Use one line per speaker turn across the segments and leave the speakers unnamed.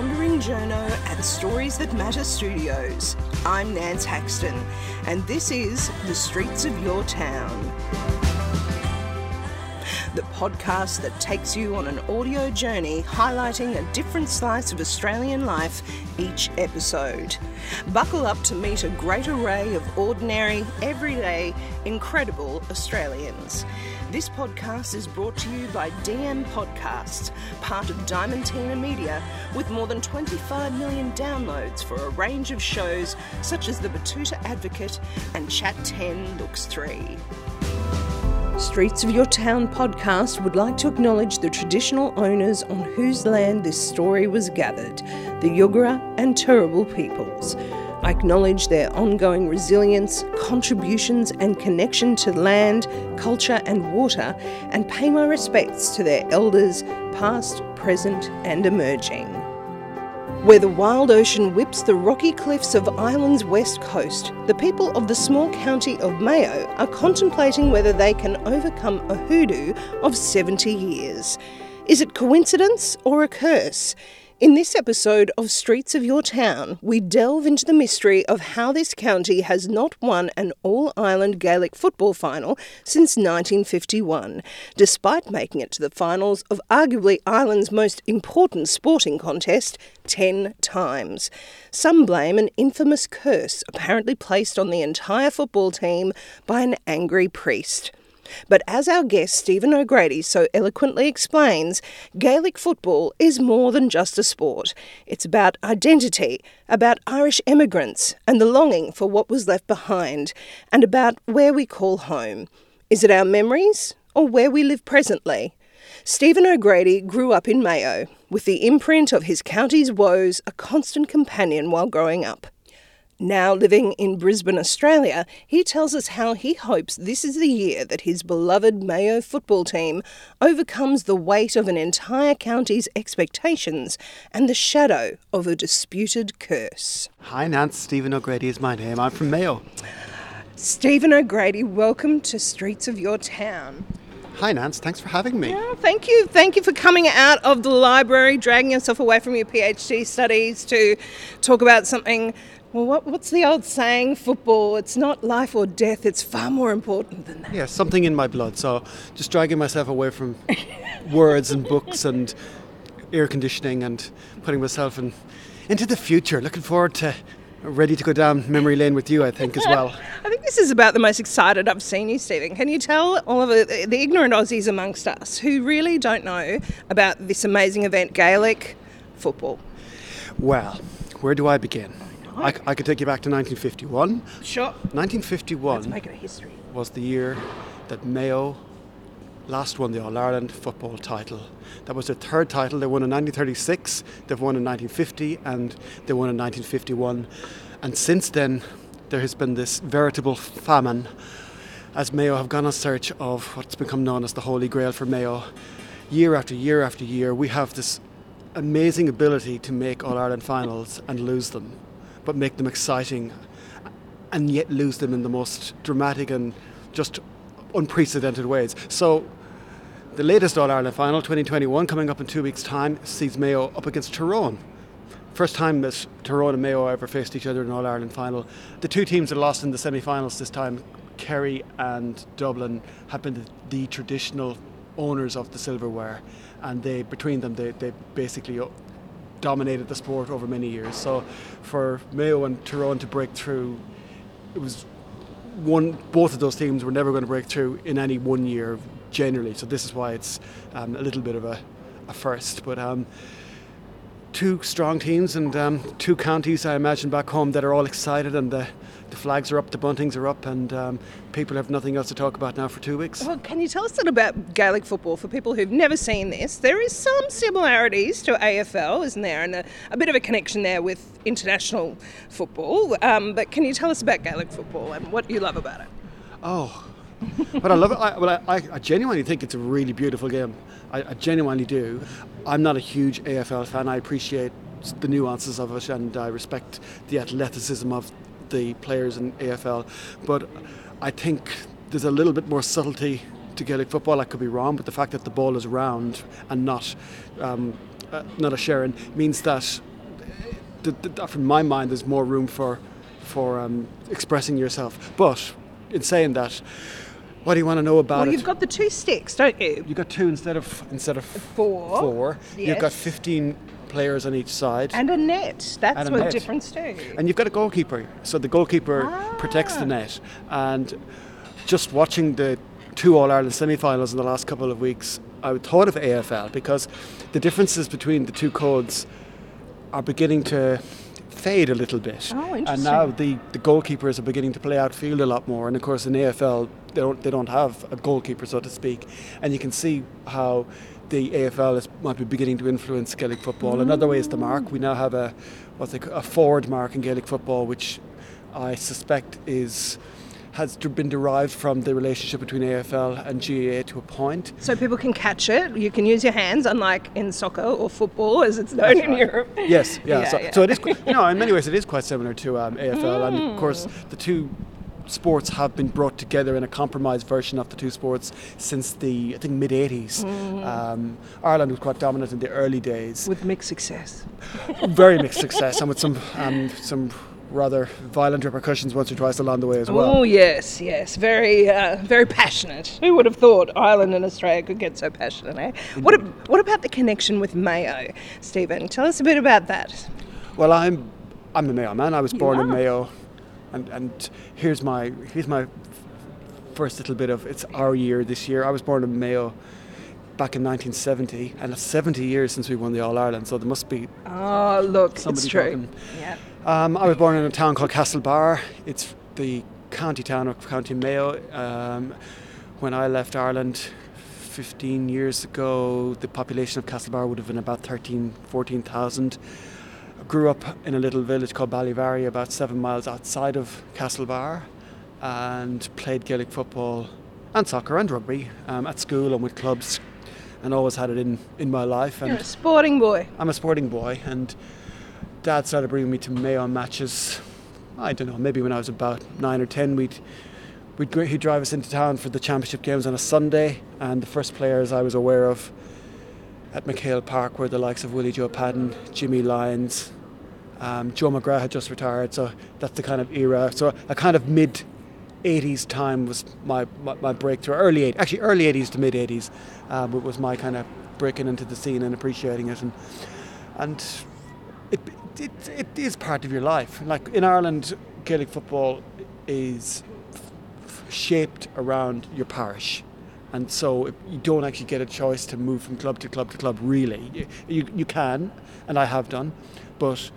Wandering Journo at Stories That Matter Studios. I'm Nance Haxton, and this is The Streets of Your Town. The podcast that takes you on an audio journey highlighting a different slice of Australian life each episode. Buckle up to meet a great array of ordinary, everyday, incredible Australians. This podcast is brought to you by DM Podcasts, part of Diamantina Media, with more than 25 million downloads for a range of shows such as The Betoota Advocate and Chat 10 Looks 3. Streets of Your Town podcast would like to acknowledge the traditional owners on whose land this story was gathered, the Yugara and Turrbal peoples. I acknowledge their ongoing resilience, contributions, and connection to land, culture, and water, and pay my respects to their elders, past, present, and emerging. Where the wild ocean whips the rocky cliffs of Ireland's west coast, the people of the small county of Mayo are contemplating whether they can overcome a hoodoo of 70 years. Is it coincidence or a curse? In this episode of Streets of Your Town, we delve into the mystery of how this county has not won an All Ireland Gaelic football final since 1951, despite making it to the finals of arguably Ireland's most important sporting contest 10 times. Some blame an infamous curse apparently placed on the entire football team by an angry priest. But as our guest Stephen O'Grady so eloquently explains, Gaelic football is more than just a sport. It's about identity, about Irish emigrants and the longing for what was left behind, and about where we call home. Is it our memories or where we live presently? Stephen O'Grady grew up in Mayo, with the imprint of his county's woes a constant companion while growing up. Now living in Brisbane, Australia, he tells us how he hopes this is the year that his beloved Mayo football team overcomes the weight of an entire county's expectations and the shadow of a disputed curse.
Hi, Nance. Stephen O'Grady is my name. I'm from Mayo.
Stephen O'Grady, welcome to Streets of Your Town.
Hi, Nance. Thanks for having me.
Yeah, thank you. Thank you for coming out of the library, dragging yourself away from your PhD studies to talk about something well, what, what's the old saying? Football, it's not life or death, it's far more important than that.
Yeah, something in my blood. So just dragging myself away from words and books and air conditioning and putting myself in, into the future. Looking forward to ready to go down memory lane with you, I think, as well.
I think this is about the most excited I've seen you, Stephen. Can you tell all of the, the ignorant Aussies amongst us who really don't know about this amazing event, Gaelic football?
Well, where do I begin? I, I, could take you back to 1951.
Sure.
1951
Let's make it a history.
was the year that Mayo last won the All Ireland football title. That was their third title. They won in 1936, they've won in 1950, and they won in 1951. And since then, there has been this veritable famine as Mayo have gone on search of what's become known as the Holy Grail for Mayo. Year after year after year, we have this amazing ability to make All Ireland finals and lose them but make them exciting and yet lose them in the most dramatic and just unprecedented ways. So the latest All Ireland final, 2021, coming up in two weeks' time, sees Mayo up against Tyrone. First time that Tyrone and Mayo ever faced each other in All Ireland final. The two teams that lost in the semi finals this time, Kerry and Dublin, have been the, the, traditional owners of the silverware, and they between them they, they basically uh, dominated the sport over many years. So for Mayo and Tyrone to break through, it was one. Both of those teams were never going to break through in any one year generally. So this is why it's um, a little bit of a, a first. But um, two strong teams and um, two counties, I imagine, back home that are all excited and the the flags are up, the buntings are up, and um, people have nothing else to talk about now for two weeks.
Well, can you tell us a little about Gaelic football for people who've never seen this? There is some similarities to AFL, isn't there, and a, a bit of a connection there with international football. Um, but can you tell us about Gaelic football and what you love about it?
Oh, but I love it. I, well, I, I, genuinely think it's a really beautiful game. I, I genuinely do. I'm not a huge AFL fan. I appreciate the nuances of it and I respect the athleticism of the players in AFL. But I think there's a little bit more subtlety to Gaelic football. I could be wrong, but the fact that the ball is round and not um, uh, not a Sherrin means that th- th- from my mind, there's more room for for um, expressing yourself. But in saying that, what do you want to know about
Well,
it?
you've got the two sticks, don't you?
You've got two instead of instead of
Four.
Four. Yes. You've got 15 players on each side.
And a net. That's
a
what
net.
difference too.
And you've got a goalkeeper. So the goalkeeper protects the
Ah.
net. And just watching the two All Ireland semi finals in the last couple of weeks, I thought of AFL because the differences between the two codes are beginning to fade a little bit.
Oh,
and now the, the goalkeepers are beginning to play outfield a lot more. And of course, in AFL, they don't, they don't have a goalkeeper, so to speak. And you can see how the AFL is, might be beginning to influence Gaelic football. Another way is the mark. We now have a what they ca- a forward mark in Gaelic football, which I suspect is has been derived from the relationship between AFL and GAA to a point.
So people can catch it. You can use your hands, unlike in soccer or football, as it's known in Europe.
Yes, yeah.
Yeah,
so,
yeah.
so it is, you know, in many ways, it is quite similar to um, AFL, and of course, the two sports have been brought together in a compromised version of the two sports since the I think mid '80s. Um, Ireland was quite dominant in the early days,
With mixed success.
very mixed success, and with some um, some rather violent repercussions once or twice along the way as well.
Oh yes, yes, very, uh, very passionate. Who would have thought Ireland and Australia could get so passionate? Eh? What, ab- what about the connection with Mayo, Stephen? Tell us a bit about that.
Well, I'm I'm a Mayo man. I was born in. Mayo, and and here's my here's my first little bit of it's our year this year. I was born in Mayo back in 1970, and it's 70 years since we won the All Ireland. So there must be.
Oh, look, it's true. Yeah.
Um, I was born in a town called Castlebar. It's the county town of County Mayo. Um, when I left Ireland 15 years ago, the population of Castlebar would have been about 13, 14,000. Grew up in a little village called Ballyvary, about seven miles outside of Castlebar, and played Gaelic football and soccer and rugby um, at school and with clubs, and always had it in, in my life. And
You're a sporting boy.
I'm a sporting boy, and Dad started bringing me to Mayo matches. I don't know, maybe when I was about nine or ten, we'd we'd he'd drive us into town for the championship games on a Sunday, and the first players I was aware of at McHale Park were the likes of Willie Joe Padden, Jimmy Lyons, um, Joe McGrath had just retired, so that's the kind of era. So a kind of mid 80s time was my, my, my breakthrough. Early 80s, actually early 80s to mid 80s, um, was my kind of breaking into the scene and appreciating it, and and it, it it is part of your life. Like in Ireland, Gaelic football is shaped around your parish. And so you don't actually get a choice to move from club to club to club, really. You, you, you can, and I have done, but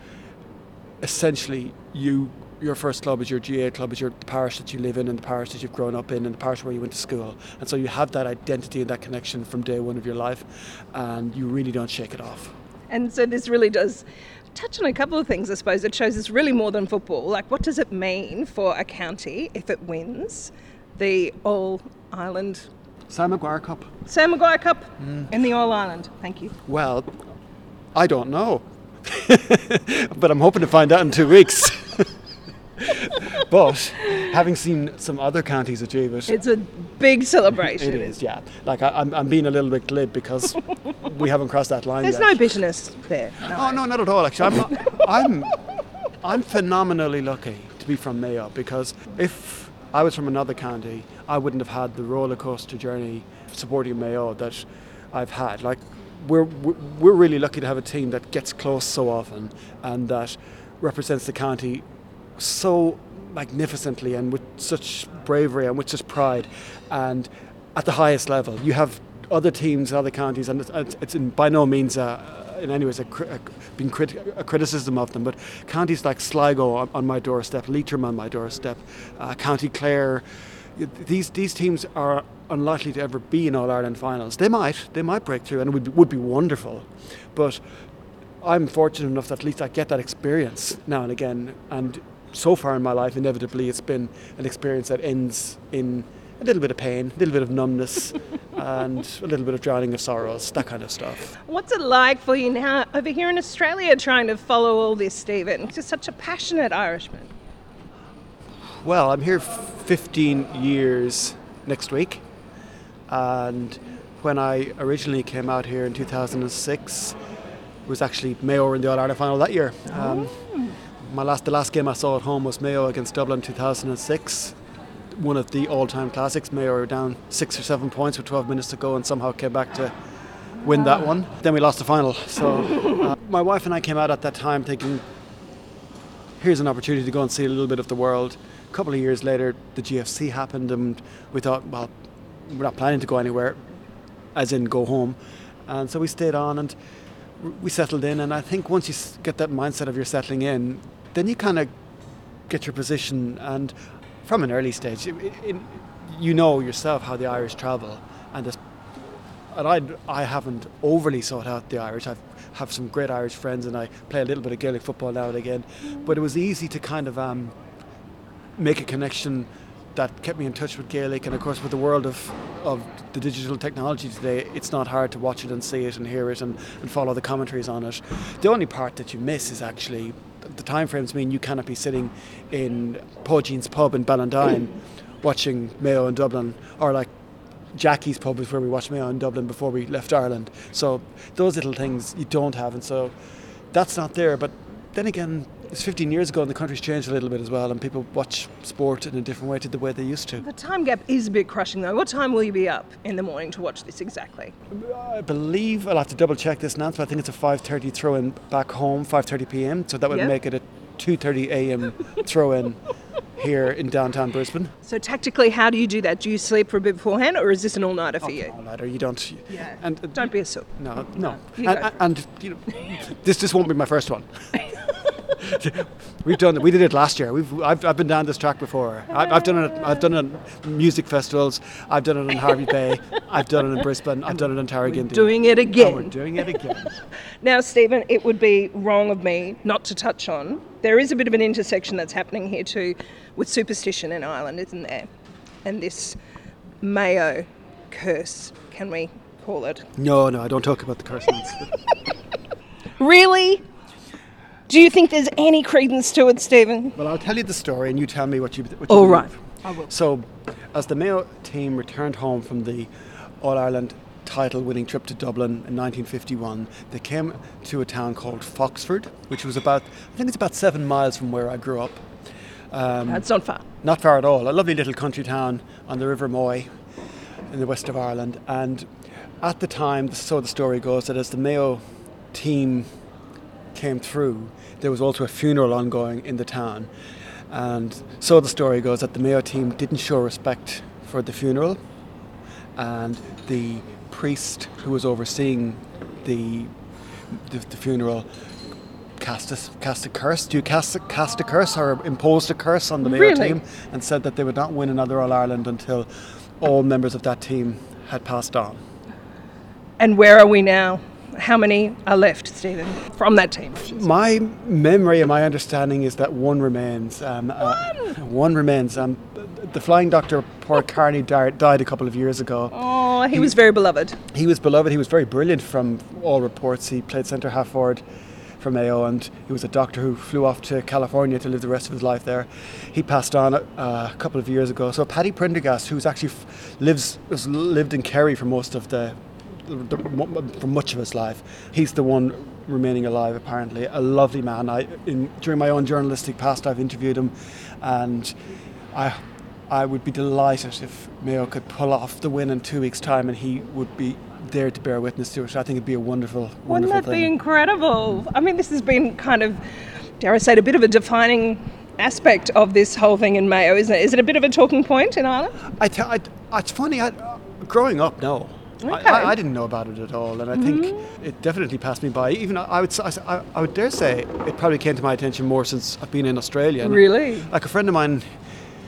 essentially you your first club is your GA club, is your the parish that you live in and the parish that you've grown up in and the parish where you went to school. And so you have that identity and that connection from day one of your life, and you really don't shake it off.
And so this really does touch on a couple of things, I suppose. It shows it's really more than football. Like, what does it mean for a county if it wins the All Ireland
Sam Maguire Cup.
Sam Maguire Cup
Mm.
in the All Ireland? Thank you.
Well, I don't know. but I'm hoping to find out in two weeks. but having seen some other counties achieve it,
It's a big celebration.
it is, yeah. Like I, I'm, I'm being a little bit glib because we haven't crossed that line
There's
yet.
no bitterness there. No.
Oh no, not at all. Actually, I'm, I'm, I'm phenomenally lucky to be from Mayo because if I was from another county, I wouldn't have had the roller coaster journey supporting Mayo that I've had. Like, we're we're really lucky to have a team that gets close so often and that represents the county so magnificently and with such bravery and with such pride and at the highest level. You have other teams other counties, and it's, it's in, by no means a, in any ways a, a, being crit- a criticism of them, but counties like Sligo on, on my doorstep, Leitrim on my doorstep, uh, County Clare, these these teams are unlikely to ever be in All Ireland finals. They might, they might break through, and it would be, would be wonderful, but I'm fortunate enough that at least I get that experience now and again. And so far in my life, inevitably, it's been an experience that ends in a little bit of pain, a little bit of numbness, and a little bit of drowning of sorrows, that kind of stuff.
What's it like for you now over here in Australia trying to follow all this, Stephen? Just such a passionate Irishman.
Well, I'm here 15 years next week, and when I originally came out here in 2006, was actually Mayo in the All Ireland final that year. Um, my last, the last game I saw at home was Mayo against Dublin 2006. One of the all-time classics. Mayo were down six or seven points with 12 minutes to go and somehow came back to win that one. Then we lost the final. So uh, my wife and I came out at that time thinking, here's an opportunity to go and see a little bit of the world. A couple of years later, the GFC happened, and we thought, well, we're not planning to go anywhere, as in go home. And so we stayed on and we settled in. And I think once you get that mindset of you're settling in, then you kind of get your position. And from an early stage, you know yourself how the Irish travel. And, and I, I haven't overly sought out the Irish. I have some great Irish friends, and I play a little bit of Gaelic football now and again. But it was easy to kind of um, make a connection that kept me in touch with Gaelic and of course with the world of, of the digital technology today it's not hard to watch it and see it and hear it and, and follow the commentaries on it. The only part that you miss is actually the time frames mean you cannot be sitting in Pojean's pub in Ballantyne watching Mayo in Dublin or like Jackie's pub is where we watched Mayo in Dublin before we left Ireland. So those little things you don't have and so that's not there. But then again it's 15 years ago and the country's changed a little bit as well and people watch sport in a different way to the way they used to.
The time gap is a bit crushing though. What time will you be up in the morning to watch this exactly?
I believe I'll have to double check this now, but I think it's a 5.30 throw-in back home, 5.30 p.m. So that would
Yep.
make it a 2.30 a.m. throw-in here in downtown Brisbane.
So tactically, how do you do that? Do you sleep for a bit beforehand, or is this an all-nighter for
Oh,
you?
All-nighter, you don't.
Yeah.
And uh,
Don't be a sook.
No, no.
you
and, and, and, you know, this this won't be my first one. We've done it. We did it last year. We've I've, I've been down this track before. I've, I've done it. I've done it at music festivals. I've done it in Hervey Bay. I've done it in Brisbane. I've done it in Tarragindi.
Doing it
And we're
again.
doing it again.
Now, Stephen, it would be wrong of me not to touch on. There is a bit of an intersection that's happening here too with superstition in Ireland, isn't there? And this Mayo curse, can we call it?
No, no, I don't talk about the curses.
Really? Do you think there's any credence to it, Stephen?
well, I'll tell you the story, and you tell me what you. What you
All
believe.
right. I will.
So, as the Mayo team returned home from the All Ireland title winning trip to Dublin in 1951, they came to a town called Foxford, which was about, I think it's about seven miles from where I grew up. Um,
That's not far.
not far at all. A lovely little country town on the River Moy in the west of Ireland. And at the time, so the story goes, that as the Mayo team came through, there was also a funeral ongoing in the town. And so the story goes that the Mayo team didn't show respect for the funeral, and the priest who was overseeing the the, the funeral cast a, cast a curse. Do you cast a, cast a curse or imposed a curse on the Mayo
Really?
team and said that they would not win another All Ireland until all members of that team had passed on.
And where are we now? How many are left, Stephen, from that team?
My memory and my understanding is that one remains. Um, uh, one remains. Um, the flying doctor, Paul Carney, died, a couple of years ago.
Oh, he was very beloved.
He was beloved. He was very brilliant from all reports. He played centre half forward for Mayo, and he was a doctor who flew off to California to live the rest of his life there. He passed on uh, a couple of years ago. So Paddy Prendergast, who's actually f- lives has lived in Kerry for most of the, the, for much of his life, he's the one remaining alive. Apparently, a lovely man. I in, during my own journalistic past, I've interviewed him, and I. I would be delighted if Mayo could pull off the win in two weeks' time, and he would be there to bear witness to it. I think it'd be a wonderful,
Wouldn't that
thing.
be incredible? I mean, this has been kind of, dare I say, it, a bit of a defining aspect of this whole thing in Mayo, isn't it? Is it a bit of a talking point in Ireland?
I t- I, it's funny. I, growing up, no. I,
Okay.
I, I didn't know about it at all, and I think mm-hmm. it definitely passed me by. Even I would, s- I, I would dare say it probably came to my attention more since I've been in Australia. And
Really?
Like a friend of mine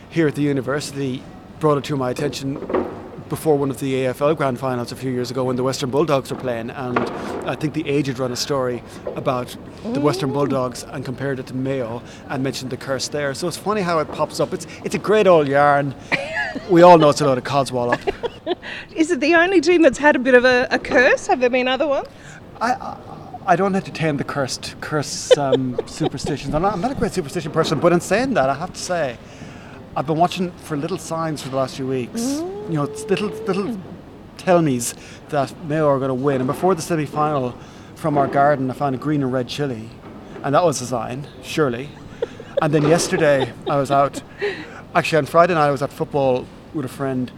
here at the university brought it to my attention before one of the AFL grand finals a few years ago when the Western Bulldogs were playing, and I think the Age had run a story about the Western Bulldogs and compared it to Mayo and mentioned the curse there. So it's funny how it pops up. It's it's a great old yarn. we all know it's a load of codswallop.
Is it the only team that's had a bit of a, a curse? Have there been other ones?
I, I I don't entertain the cursed curse um, superstitions. I'm not, I'm not a great superstition person, but in saying that, I have to say, I've been watching for little signs for the last few weeks. You know, it's little little tell me's that Mayo are going to win. And before the semi-final, from our garden, I found a green and red chili, and that was a sign, surely. And then yesterday, I was out. Actually, on Friday night, I was at football with a friend,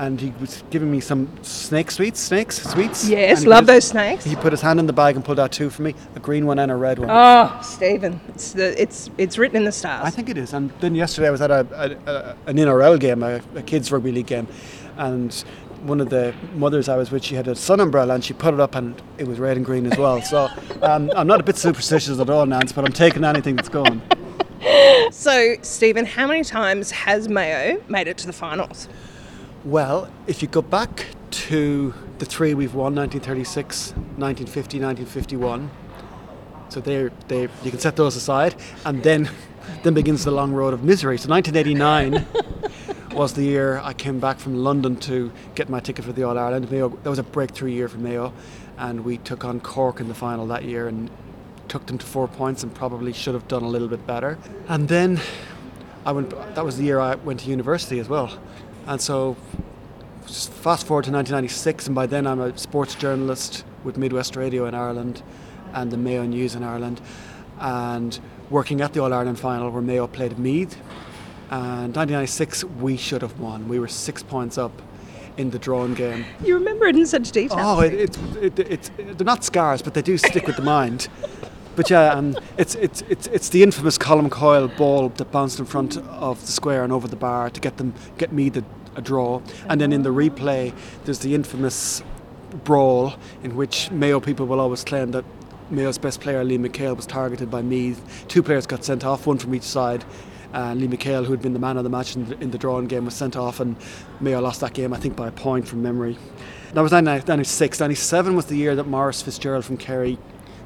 and he was giving me some snake sweets, snakes, sweets.
Yes, love
his-
those snakes.
He put his hand in the bag and pulled out two for me, a green one and a red one.
Oh, Stephen, it's the it's it's written in the stars.
I think it is. And then yesterday I was at a, a, a an NRL game, a, a kids rugby league game, and one of the mothers I was with, she had a sun umbrella and she put it up and it was red and green as well. So um, I'm not a bit superstitious at all, Nance, but I'm taking anything that's going.
So, Stephen, how many times has Mayo made it to the finals?
Well, if you go back to the three we've won 1936, 1950, 1951. So they they you can set those aside, and then then begins the long road of misery. So 1989 was the year I came back from London to get my ticket for the All Ireland. Mayo that was a breakthrough year for Mayo, and we took on Cork in the final that year and took them to four points and probably should have done a little bit better. And then I went. That was the year I went to university as well, and so fast forward to 1996, and by then I'm a sports journalist with Midwest Radio in Ireland and the Mayo News in Ireland, and working at the All Ireland final where Mayo played Meath. And 1996, we should have won. We were six points up in the drawn game.
You remember it in such detail.
Oh, it, it's it, it's they're not scars, but they do stick with the mind. But yeah, um, it's, it's it's it's the infamous Colm Coyle ball that bounced in front of the square and over the bar to get them get me the a draw, and then in the replay there's the infamous brawl in which Mayo people will always claim that Mayo's best player Liam McHale was targeted by Meath. Two players got sent off, one from each side. Uh, Liam McHale, who had been the man of the match in the, in the drawing game, was sent off, and Mayo lost that game, I think, by a point from memory. That was 96. 97 was the year that Maurice Fitzgerald from Kerry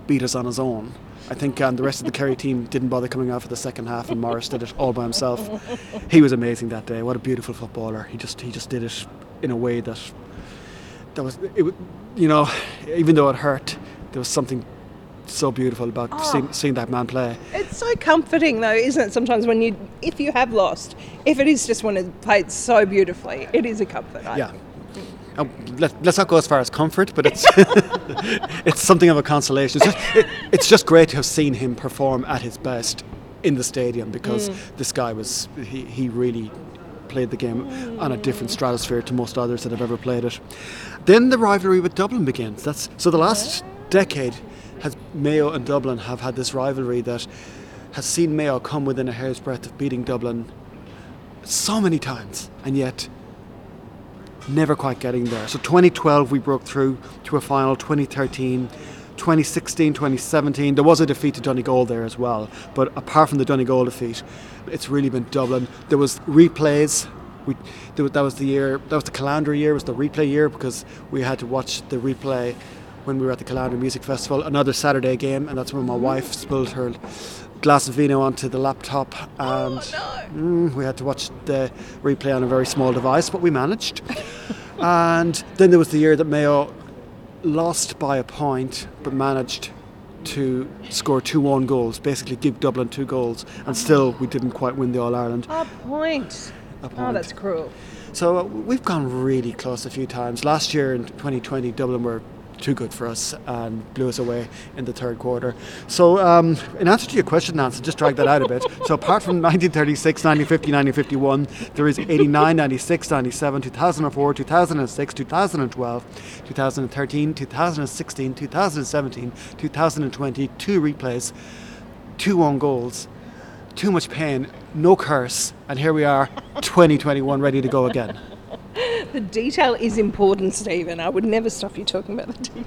beat us on his own. I think um, the rest of the Kerry team didn't bother coming out for the second half, and Maurice did it all by himself. He was amazing that day. What a beautiful footballer! He just he just did it in a way that that was it. You know, even though it hurt, there was something so beautiful about
Oh.
seeing, seeing that man play.
It's so comforting, though, isn't it? Sometimes when you, if you have lost, if it is just when it played so beautifully, it is a comfort. I
Yeah.
think.
Uh, let, let's not go as far as comfort, but it's it's something of a consolation. It's just, it, it's just great to have seen him perform at his best in the stadium because this guy was he, he really played the game on a different stratosphere to most others that have ever played it. Then the rivalry with Dublin begins. That's so the last decade has Mayo and Dublin have had this rivalry that has seen Mayo come within a hair's breadth of beating Dublin so many times, and yet never quite getting there. So 2012 we broke through to a final, 2013, 2016, 2017. There was a defeat to Donegal there as well, but apart from the Donegal defeat, it's really been Dublin. There was replays. We, that was the year. That was the calendar year. Was the replay year because we had to watch the replay when we were at the Caloundra Music Festival. Another Saturday game, and that's when my wife spilled her glass of vino onto the laptop, and mm, we had to watch the replay on a very small device, but we managed. and then there was the year that Mayo lost by a point, but managed to score two own goals, basically give Dublin two goals, and still we didn't quite win the All Ireland.
A point.
A
Oh, that's cruel.
So uh, we've gone really close a few times. Last year in 2020, Dublin were too good for us and blew us away in the third quarter. So, um, in answer to your question, Nancy, just drag that out a bit. So, apart from 1936, 1950, 1951, there is 89, 96, 97, 2004, 2006, 2012, 2013, 2016, 2017, 2020, two replays, two own goals, too much pain, no curse, and here we are, 2021, ready to go again.
The detail is important, Stephen. I would never stop you talking about the detail.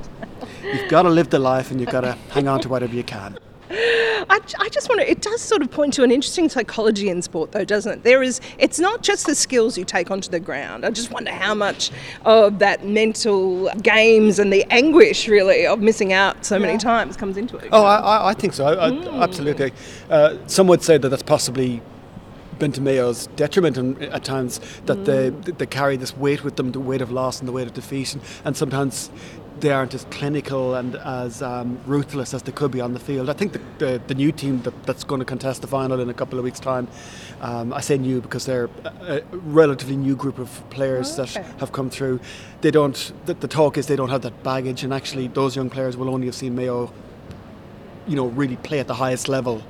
You've got to live the life and you've got to hang on to whatever you can.
I, I just wonder, it does sort of point to an interesting psychology in sport, though, doesn't it? There is, it's not just the skills you take onto the ground. I just wonder how much of that mental games and the anguish, really, of missing out so many times comes into it.
Oh, I, I, I think so. I, I, Absolutely. Uh, some would say that that's possibly been to Mayo's detriment and at times that they, they carry this weight with them, the weight of loss and the weight of defeat. And, and sometimes they aren't as clinical and as um, ruthless as they could be on the field. I think the, the, the new team that, that's going to contest the final in a couple of weeks' time, um, I say new because they're a, a relatively new group of players
Okay.
that have come through. They don't. The, the talk is they don't have that baggage, and actually, those young players will only have seen Mayo, you know, really play at the highest level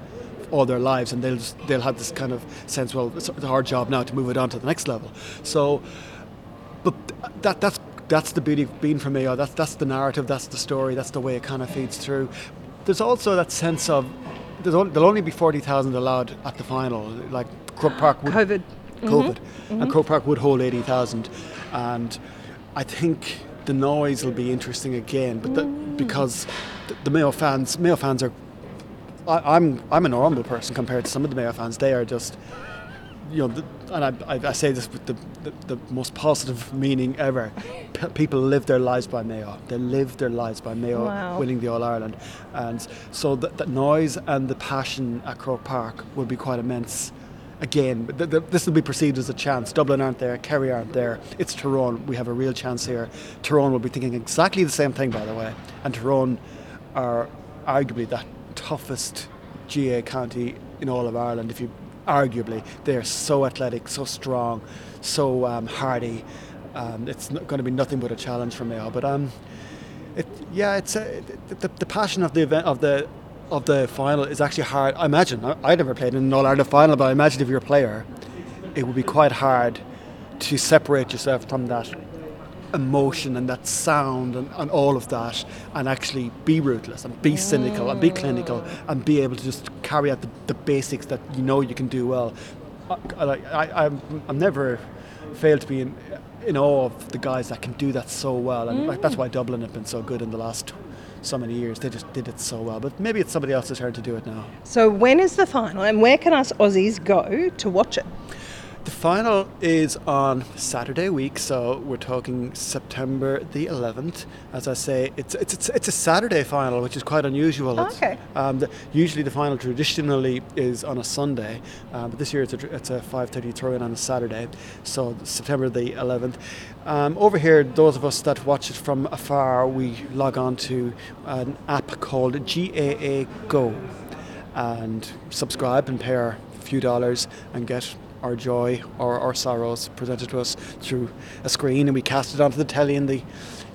all their lives, and they'll just, they'll have this kind of sense. Well, it's our job now to move it on to the next level. So but that that's that's the beauty of being from Mayo. That's that's the narrative. That's the story. That's the way it kind of feeds through. There's also that sense of there's only, there'll only be forty thousand allowed at the final. Like Croke Park would
COVID. Mm-hmm.
COVID, and mm-hmm. Croke Park would hold eighty thousand, and I think the noise will be interesting again. But the, mm. because the, the Mayo fans, Mayo fans are. I, I'm I'm a normal person compared to some of the Mayo fans. They are just you know, the, and I, I, I say this with the, the, the most positive meaning ever. P- people live their lives by Mayo. They live their lives by Mayo
Wow.
winning the All Ireland, and so the, the noise and the passion at Croke Park will be quite immense. Again, but th- th- this will be perceived as a chance. Dublin aren't there, Kerry aren't there. It's Tyrone. We have a real chance here. Tyrone will be thinking exactly the same thing, by the way. And Tyrone are arguably the toughest GA county in all of Ireland. If you arguably, they are so athletic, so strong, so um, hardy. Um, it's going to be nothing but a challenge for Mayo. But um, it, yeah, it's the, the, the passion of the event of the of the final is actually hard. I imagine I, I never played in an All Ireland final, but I imagine if you're a player, it would be quite hard to separate yourself from that emotion and that sound and, and all of that and actually be ruthless and be cynical and be clinical and be able to just carry out the, the basics that you know you can do well. I, I, I, I'm, I'm never failed to be in, in awe of the guys that can do that so well and like, that's why Dublin have been so good in the last so many years. They just did it so well. But maybe it's somebody else's turn to do it now.
So when is the final, and where can us Aussies go to watch it?
The final is on Saturday week, so we're talking September the 11th. As I say, it's it's it's, it's a Saturday final, which is quite unusual.
Okay.
Um, the, usually the final traditionally is on a Sunday, um, but this year it's a, it's a 5:30 throw-in on a Saturday, so September the 11th. Um, over here, those of us that watch it from afar, we log on to an app called GAA Go and subscribe and pay our few dollars and get our joy or our sorrows presented to us through a screen and we cast it onto the telly in the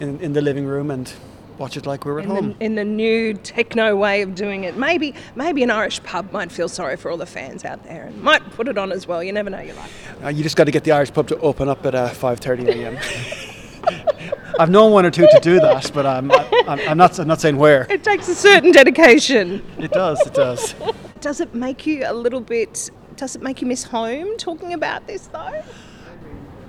in, in the living room and watch it like we were at
In
home.
the, in the new techno way of doing it. Maybe maybe an Irish pub might feel sorry for all the fans out there and might put it on as well. You never know your life.
Uh, you just got to get the Irish pub to open up at uh, 5:30 a.m. I've known one or two to do that, but I'm, I'm, I'm not I'm not saying where.
It takes a certain dedication.
It does, it does.
Does it make you a little bit? Does it make you miss home talking about this though?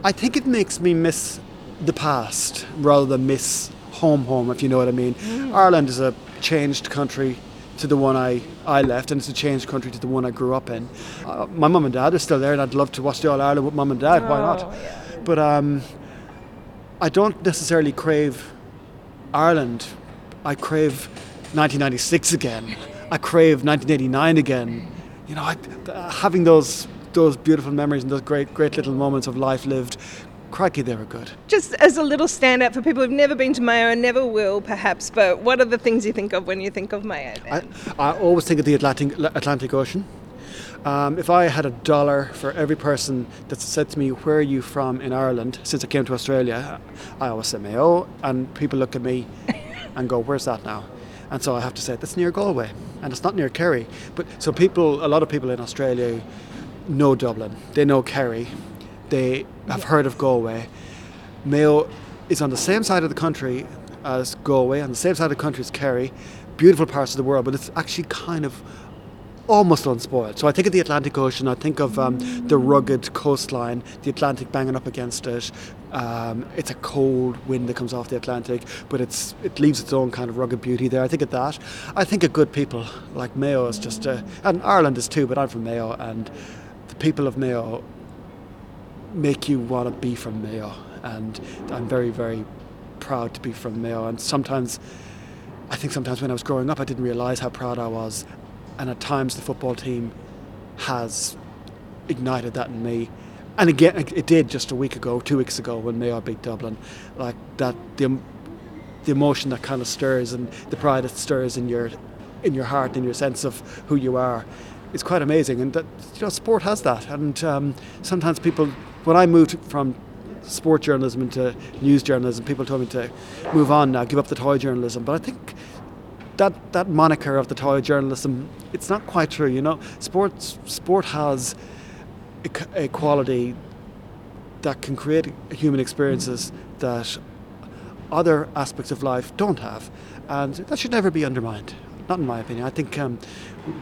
I think it makes me miss the past rather than miss home home, if you know what I mean. Ireland is a changed country to the one I, I left, and it's a changed country to the one I grew up in. Uh, my mum and dad are still there, and I'd love to watch the All Ireland with mum and dad. Why not?
Oh, yeah.
But um, I don't necessarily crave Ireland. I crave 1996 again. I crave 1989 again. You know, I, having those those beautiful memories and those great great little moments of life lived. Crikey, they were good.
Just as a little standout for people who've never been to Mayo and never will, perhaps. But what are the things you think of when you think of Mayo?
I. I always think of the Atlantic, Atlantic Ocean. Um, if I had a dollar for every person that said to me, Where are you from in Ireland since I came to Australia? I always say Mayo, and people look at me and go, Where's that now? And so I have to say, That's near Galway, and it's not near Kerry. But so people, a lot of people in Australia know Dublin, they know Kerry, they have heard of Galway. Mayo is on the same side of the country as Galway, on the same side of the country as Kerry, beautiful parts of the world, but it's actually kind of almost unspoiled. So I think of the Atlantic Ocean, I think of um, the rugged coastline, the Atlantic banging up against it. Um, it's a cold wind that comes off the Atlantic, but it's it leaves its own kind of rugged beauty there. I think of that. I think of good people like Mayo is just, and Ireland is too, but I'm from Mayo, and the people of Mayo make you want to be from Mayo, and I'm very, very proud to be from Mayo. And sometimes, I think sometimes when I was growing up, I didn't realise how proud I was, and at times the football team has ignited that in me. And again, it did just a week ago, two weeks ago, when Mayo beat Dublin. Like that, the the emotion that kind of stirs and the pride that stirs in your in your heart and your sense of who you are is quite amazing. And that you know, sport has that. And um, sometimes people, when I moved from sport journalism into news journalism, people told me to move on now, give up the toy journalism. But I think that that moniker of the toy journalism, it's not quite true. You know, sports sport has a, quality that can create human experiences that other aspects of life don't have, and that should never be undermined. Not in my opinion. I think um,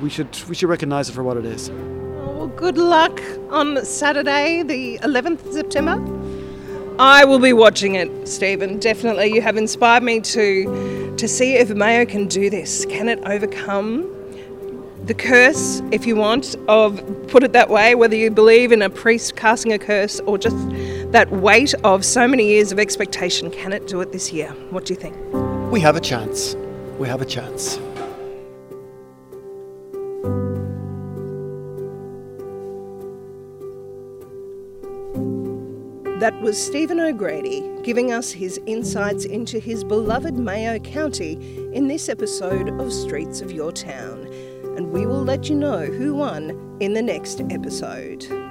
we should we should recognise it for what it is.
Well, good luck on Saturday, the 11th of September. I will be watching it, Stephen. Definitely, you have inspired me to to see if Mayo can do this. Can it overcome the curse, if you want, of put it that way, whether you believe in a priest casting a curse or just that weight of so many years of expectation? Can it do it this year? What do you think?
We have a chance. We have a chance.
That was Stephen O'Grady giving us his insights into his beloved Mayo County in this episode of Streets of Your Town. And we will let you know who won in the next episode.